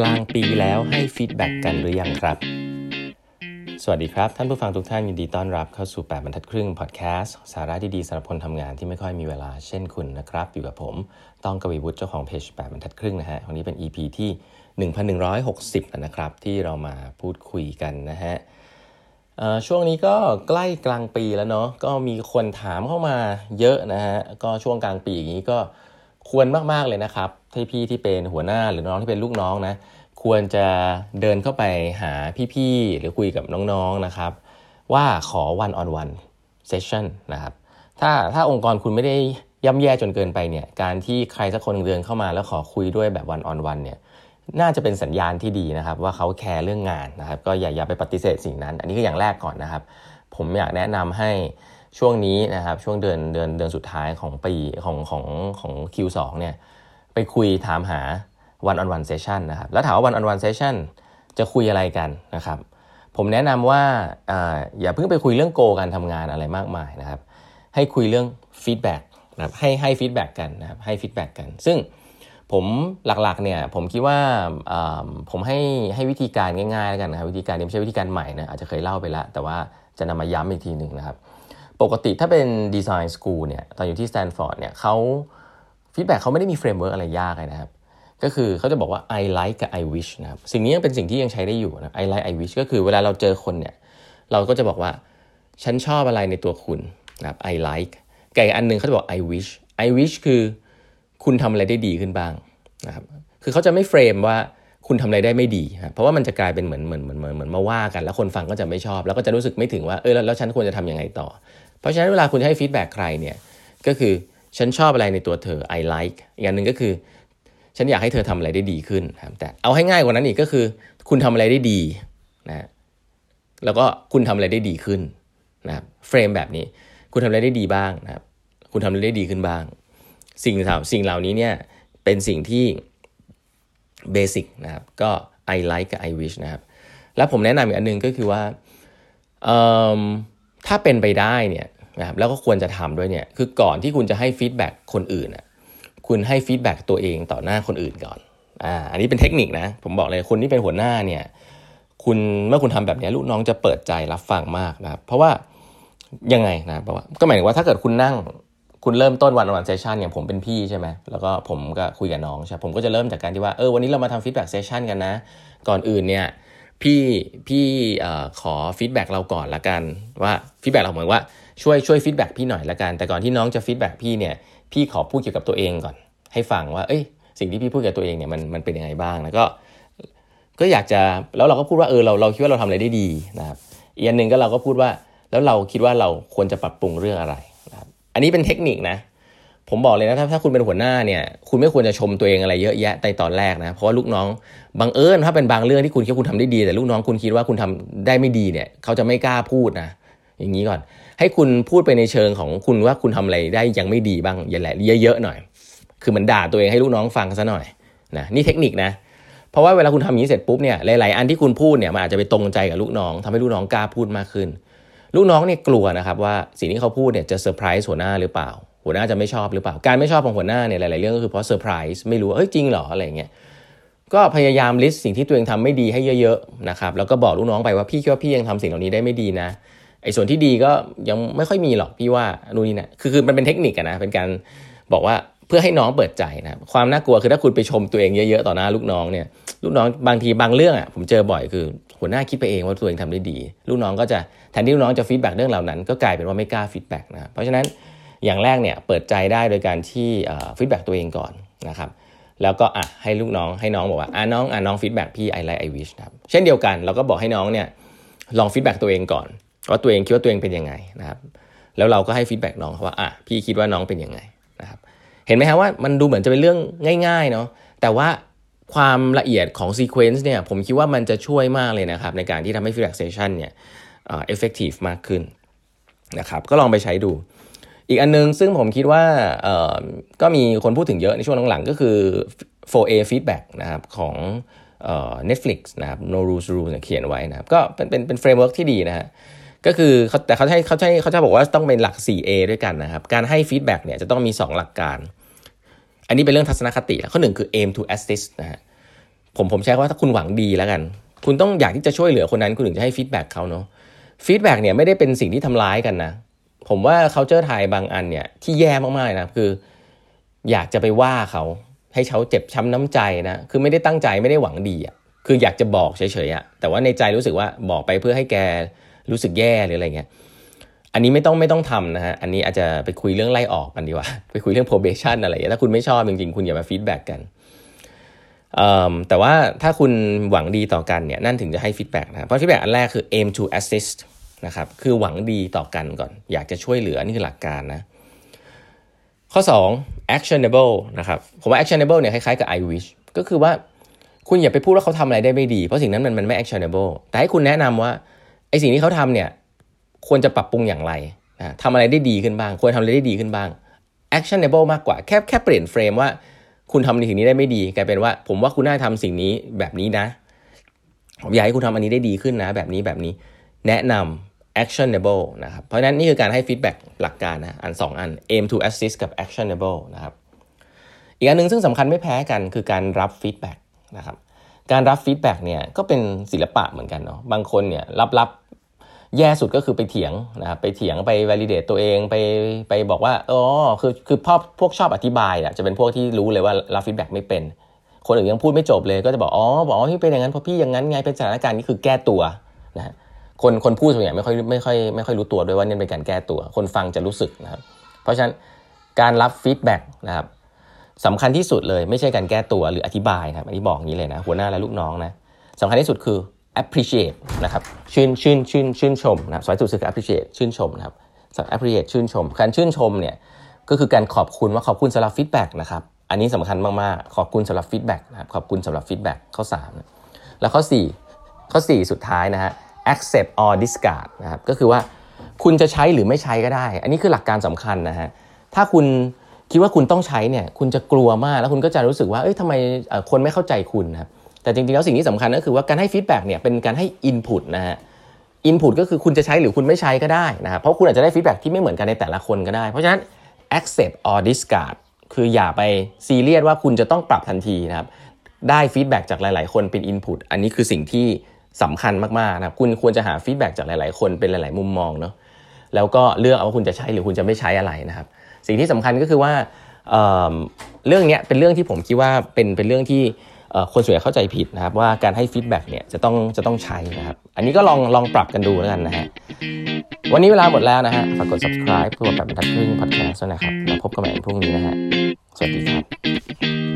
กลางปีแล้วให้ feedback กันหรือยังครับ สวัสดีครับ ท่านผู้ฟังทุกท่านยินดีต้อนรับเข้าสู่ 8บรรทัดครึ่งพอดแคสต์สาระดีๆสำหรับคนทำงานที่ไม่ค่อยมีเวลาเช่นคุณนะครับ อยู่กับผมต้องกวีวุฒิเจ้าของเพจ8บรรทัดครึ่งนะฮะวันนี้เป็น EP ที่ 1160นะครับ ที่เรามาพูดคุยกันนะฮะช่วงนี้ก็ใกล้กลางปีแล้วเนาะก็มีคนถามเข้ามาเยอะนะฮะก็ช่วงกลางปีอย่างนี้ก็ ควรมากๆเลยนะครับที่พี่ที่เป็นหัวหน้าหรือน้องที่เป็นลูกน้องนะควรจะเดินเข้าไปหาพี่ๆหรือคุยกับน้องๆนะครับ ว่าขอ one on one session นนะครับถ้าถ้าองค์กรคุณไม่ได้ย่ำแย่จนเกินไปเนี่ยการที่ใครสักคนเดินเข้ามาแล้วขอคุยด้วยแบบ one on one เนี่ยน่าจะเป็นสัญญาณที่ดีนะครับ ว่าเขาแคร์เรื่องงานนะครับ ก็อย่าอย่าไปปฏิเสธสิ่งนั้น อันนี้ก็อย่างแรกก่อนนะครับ ผมอยากแนะนำให้ ช่วงนี้นะครับช่วงเดือนเดือนเดือนสุดท้ายของปีของของของ Q2 เนี่ยไปคุยถามหา one on one session นะครับแล้วถามว่า one on one session จะคุยอะไรกันนะครับ ผมแนะนำว่าอย่าเพิ่งไปคุยเรื่อง goal การทำงานอะไรมากมายนะครับให้คุยเรื่อง feedback นะครับให้ให้ feedback กันนะครับให้ feedback กัน ซึ่งผมหลักๆเนี่ยผมคิดว่าผมให้ให้วิธีการง่ายๆแล้วกันนะครับวิธีการนี้ไม่ใช่วิธีการใหม่นะอาจจะเคยเล่าไปแล้วแต่ว่าจะนำมาย้ำอีกทีหนึ่งนะครับ ปกติถ้าเป็น design school เนี่ยตอนอยู่ที่สแตนฟอร์ดเนี่ยเขา feedback เขาไม่ได้มี framework อะไรยากเลยนะครับก็คือเขาจะบอกว่า I like กับ I wish นะครับสิ่งนี้ยังเป็นสิ่งที่ยังใช้ได้อยู่นะ I like I wish ก็คือเวลาเราเจอคนเนี่ยเราก็จะบอกว่าฉันชอบอะไรในตัวคุณนะครับ I like อีกอันหนึ่งเขาจะบอก I wish I wish คือคุณทำอะไรได้ดีขึ้นบ้างนะครับคือเขาจะไม่ frame ว่าคุณทำอะไรได้ไม่ดีครับเพราะว่ามันจะกลายเป็นเหมือนเหมือนเหมือนเหมือนเหมือนมาว่ากัน แล้วคนฟังก็จะไม่ชอบ แล้วก็จะรู้สึกไม่ถึงว่าเออแล้วฉันควรจะทํำยังไงต่อ เพราะฉะนั้นเวลาคุณให้ฟีดแบ็กใครเนี่ยก็คือฉันชอบอะไรในตัวเธอ I like อีกอย่างหนึ่งก็คือ ฉันอยากให้เธอทำอะไรได้ดีขึ้นครับแต่เอาให้ง่ายกว่านั้นอีกก็คือ คุณทำอะไรได้ดีนะแล้วก็คุณทำอะไรได้ดีขึ้นนะครับ frame แบบนี้ คุณทำอะไรได้ดีบ้างนะครับคุณทำอะไรได้ดีขึ้นบ้าง สิ่งเหล่าสิ่งเหล่านี้เนี่ยเป็นสิ่งที่เบสิกนะครับก็ I like กับ I wish นะครับ แล้วผมแนะนำอีกอันนึงก็คือว่า ถ้าเป็นไปได้เนี่ยนะครับแล้วก็ควรจะทำด้วยเนี่ยคือก่อนที่คุณจะให้ฟีดแบ็กคนอื่นอะคุณให้ฟีดแบ็กตัวเองต่อหน้าคนอื่นก่อนอ่าอันนี้เป็นเทคนิคนะ ผมบอกเลยคนที่เป็นหัวหน้าเนี่ยคุณเมื่อคุณทำแบบนี้ลูกน้องจะเปิดใจรับฟังมากนะครับเพราะว่ายังไงนะเพราะว่าก็หมายถึงว่าถ้าเกิดคุณนั่งคุณเริ่มต้น one on one session อย่างผมเป็นพี่ใช่ไหมแล้วก็ผมก็คุยกับน้องใช่ผมก็จะเริ่มจากการที่ว่าเออวันนี้เรามาทำ feedback session กันนะ ก่อนอื่นเนี่ยพี่พี่ขอฟีดแบ็กเราก่อนละกันว่า ฟีดแบ็กเราเหมือนว่าช่วยช่วยฟีดแบ็กพี่หน่อยละกัน แต่ก่อนที่น้องจะฟีดแบ็กพี่เนี่ยพี่ขอพูดเกี่ยวกับตัวเองก่อน ให้ฟังว่าเอ้ยสิ่งที่พี่พูดกับตัวเองเนี่ยมันมันเป็นยังไงบ้างแล้วก็ ก็อยากจะแล้วเราก็พูดว่าเออเราเราคิดว่าเราทำอะไรได้ดีนะครับอีกอันหนึ่งก็เราก็พูดว่า แล้วเราคิดว่าเราควรจะปรับปรุงเรื่องอะไรนะครับอันนี้เป็นเทคนิคนะ ผมบอกเลยนะถ้าถ้าคุณเป็นหัวหน้าเนี่ยคุณไม่ควรจะชมตัวเองอะไรเยอะแยะในตอนแรกนะ เพราะว่าลูกน้องบางเอิญถ้าเป็นบางเรื่องที่คุณคิดว่าคุณทำได้ดี แต่ลูกน้องคุณคิดว่าคุณทำได้ไม่ดีเนี่ยเขาจะไม่กล้าพูดนะ อย่างนี้ก่อน ให้คุณพูดไปในเชิงของคุณว่าคุณทำอะไรได้ยังไม่ดีบ้างอย่าแหละเยอะๆหน่อย คือมันด่าตัวเองให้ลูกน้องฟังซะหน่อยนะนี่เทคนิคนะเพราะว่าเวลาคุณทำอย่างนี้เสร็จปุ๊บเนี่ยหลายๆอันที่คุณพูดเนี่ยมันอาจจะไปตรงใจกับลูกน้องทำให้ลูกน้องกล้าพูดมากขึ้น ลูกน้องเนี่ยกลัวนะครับว่าสิ่งที่เขาพูดเนี่ยจะเซอร์ไพรส์หัวหน้าหรือเปล่า หัวหน้าจะไม่ชอบหรือเปล่า การไม่ชอบของหัวหน้าเนี่ยหลายๆเรื่องก็คือเพราะเซอร์ไพรส์ไม่รู้เอ้ยจริงเหรออะไรเงี้ยก็พยายามลิสต์สิ่งที่ตัวเองทำไม่ดีให้เยอะๆนะครับแล้วก็บอกลูกน้องไปว่าพี่คิดว่าพี่ยังทำสิ่งเหล่านี้ได้ไม่ดีนะ ไอ้ส่วนที่ดีก็ยังไม่ค่อยมีหรอกพี่ว่านู่นนี่นะคือคือมันเป็นเทคนิคนะเป็นการบอกว่าเพื่อให้น้องเปิดใจนะความน่ากลัวคือถ้าคุณไปชมตัวเองเยอะๆต่อหน้าลูกน้องเนี่ยลูกน้องบางทีบางเรื่องอะผมเจอบ่อยคือหัวหน้าคิดไปเองว่าตัวเองทำได้ดี ลูกน้องก็จะแทนที่ลูกน้องจะฟีดแบ็กเรื่องเหล่านั้น ก็กลายเป็นว่าไม่กล้าฟีดแบ็กนะเพราะฉะนั้นอย่างแรกเนี่ยเปิดใจได้โดยการที่ฟีดแบ็กตัวเองก่อนนะครับแล้วก็อะให้ลูกน้องให้น้องบอกว่าอะน้องอะน้องฟีดแบ็กพี่ I like I wish นะครับเช่นเดียวกันเราก็บอกให้น้องเนี่ยลองฟีดแบ็กตัวเองก่อน ว่าตัวเองคิดว่าตัวเองเป็นยังไงนะครับ แล้วเราก็ให้ฟีดแบ็กน้องว่าอะพี่คิดว่าน้องเป็นยังไงนะครับ เห็นไหมครับว่ามันดูเหมือนจะเป็นเรื่องง่ายๆเนาะแต่ว่าความละเอียดของ sequence เนี่ยผมคิดว่ามันจะช่วยมากเลยนะครับ ในการที่ทำให้ feedback session เนี่ย effective มากขึ้นนะครับก็ลองไปใช้ดู อีกอันนึงซึ่งผมคิดว่าก็มีคนพูดถึงเยอะในช่วงหลังๆก็คือ 4A feedback นะครับของเน็ตฟลิกซ์นะครับ no rules rules เขียนไว้นะครับก็เป็นเป็นเป็น framework ที่ดีนะฮะ ก็คือเขาแต่เขาใช้เขาใช้เขาจะบอกว่าต้องเป็นหลัก 4A ด้วยกันนะครับ การให้ฟีดแบ็กเนี่ยจะต้องมี 2 หลักการ อันนี้เป็นเรื่องทัศนคติข้อหนึ่งคือ aim to assist นะฮะผมผมใช้ว่าถ้าคุณหวังดีแล้วกัน คุณต้องอยากที่จะช่วยเหลือคนนั้นคุณถึงจะให้ฟีดแบ็กเขาเนาะฟีดแบ็กเนี่ยไม่ได้เป็นสิ่งที่ทำร้ายกันนะ ผมว่า culture ไทยบางอันเนี่ยที่แย่มากๆนะคือ อยากจะไปว่าเขาให้เขาเจ็บช้ำน้ำใจนะคือไม่ได้ตั้งใจไม่ได้หวังดีอะคืออยากจะบอกเฉยๆอะแต่ว่าในใจรู้สึกว่าบอกไปเพื่อให้แก รู้สึกแย่หรืออะไรเงี้ยอันนี้ไม่ต้องไม่ต้องทำนะฮะ อันนี้อาจจะไปคุยเรื่องไล่ออกกันดีกว่า ไปคุยเรื่อง probation อะไรอย่างเงี้ยถ้าคุณไม่ชอบจริงๆ คุณอย่ามาฟีดแบ็กกันแต่ว่าถ้าคุณหวังดีต่อกันเนี่ยนั่นถึงจะให้ฟีดแบ็กนะเพราะฟีดแบ็กอันแรกคือ aim to assist นะครับคือหวังดีต่อกันก่อน อยากจะช่วยเหลือนี่คือหลักการนะ ข้อ 2 actionable นะครับผมว่า actionable เนี่ยคล้ายๆกับ I wish ก็คือว่าคุณอย่าไปพูดว่าเขาทำอะไรได้ไม่ดี เพราะสิ่งนั้นมันมันไม่ actionable แต่ให้คุณแนะนำว่า ไอสิ่งที่เขาทำเนี่ยควรจะปรับปรุงอย่างไรนะทำอะไรได้ดีขึ้นบ้าง ควรทำอะไรได้ดีขึ้นบ้าง actionable มากกว่าแค่แค่เปลี่ยน frame ว่าคุณทำในสิ่งนี้ได้ไม่ดีกลายเป็นว่า ผมว่าคุณน่าทำสิ่งนี้แบบนี้นะ ผมอยากให้คุณทำอันนี้ได้ดีขึ้นนะ แบบนี้แบบนี้แนะนำ actionable นะครับ เพราะนั้นนี่คือการให้ฟีดแบ็กหลักการนะอัน 2 อัน aim to assist กับ actionable นะครับ อีกอันหนึ่งซึ่งสำคัญไม่แพ้กันคือการรับฟีดแบ็กนะครับ การรับฟีดแบ็กเนี่ยก็เป็นศิลปะเหมือนกันเนาะ บางคนเนี่ยรับรับ แย่สุดก็คือไปเถียงนะครับไปเถียงไป validate ตัวเองไปไปบอกว่าอ๋อคือคือพอพวกชอบอธิบายอะจะเป็นพวกที่รู้เลยว่ารับฟีดแบ็ไม่เป็น คนอื่นยังพูดไม่จบเลยก็จะบอกอ๋อบอกอ๋อที่เป็นอย่างนั้นเพราะพี่อย่างนั้นไงเป็นสถานการณ์นี้คือแก้ตัวนะคนคนพูดส่วนใหญ่ไม่ค่อยไม่ค่อยไม่ค่อยรู้ตัวด้วยว่านี่เป็นการแก้ตัว คนฟังจะรู้สึกนะครับเพราะฉะนั้นการรับฟีดแบ็กนะครับสำคัญที่สุดเลยไม่ใช่การแก้ตัวหรืออธิบายครับอันนี้บอกงี้เลยนะหัวหน้าและลูกน้องนะสำคัญที่สุดคือ appreciate นะครับชื่นชื่นชื่นชื่นชมนะครับสวยสุดคือ appreciate ชื่นชมนะครับสำหรับ appreciate ชื่นชม การชื่นชมเนี่ยก็คือการขอบคุณว่าขอบคุณสำหรับฟีดแบ็กนะครับอันนี้สำคัญมากๆ ขอบคุณสำหรับฟีดแบ็กนะครับขอบคุณสำหรับฟีดแบ็กข้อ3แล้วข้อ 4 ข้อ 4 สุดท้ายนะฮะ accept or discard นะครับก็คือว่าคุณจะใช้หรือไม่ใช้ก็ได้ อันนี้คือหลักการสำคัญนะฮะถ้าคุณคิดว่าคุณต้องใช้เนี่ยคุณจะกลัวมากแล้วคุณก็จะรู้สึกว่าเอ้ยทำไมคนไม่เข้าใจคุณนะครับ แต่จริงๆแล้วสิ่งที่สำคัญก็คือว่าการให้ฟีดแบ็กเนี่ยเป็นการให้ input นะฮะ input ก็คือคุณจะใช้หรือคุณไม่ใช้ก็ได้นะครับเพราะคุณอาจจะได้ฟีดแบ็กที่ไม่เหมือนกันในแต่ละคนก็ได้ เพราะฉะนั้น accept or discard คืออย่าไปซีเรียสว่าคุณจะต้องปรับทันทีนะครับได้ฟีดแบ็กจากหลาย ๆ คนเป็น input อันนี้คือสิ่งที่สำคัญมากๆนะครับคุณควรจะหาฟีดแบ็กจากหลาย ๆ คนเป็นหลาย ๆ มุมมองเนาะแล้วก็เลือกเอาว่าคุณจะใช้หรือคุณจะไม่ใช้อะไรนะครับ สิ่งที่สำคัญก็คือว่าเรื่องนี้เป็นเรื่องที่ผมคิดว่าเป็นเป็นเรื่องที่ คนส่วนใหญ่เข้าใจผิดนะครับว่าการให้ฟีดแบ็กเนี่ยจะต้องจะต้องใช้นะครับ อันนี้ก็ลองลองปรับกันดูแล้วกันนะฮะ วันนี้เวลาหมดแล้วนะฮะ ฝากกด subscribe เพื่อแปดบรรทัดครึ่งพอดแคสต์นะครับ แล้วพบกันใหม่พรุ่งนี้นะฮะ สวัสดีครับ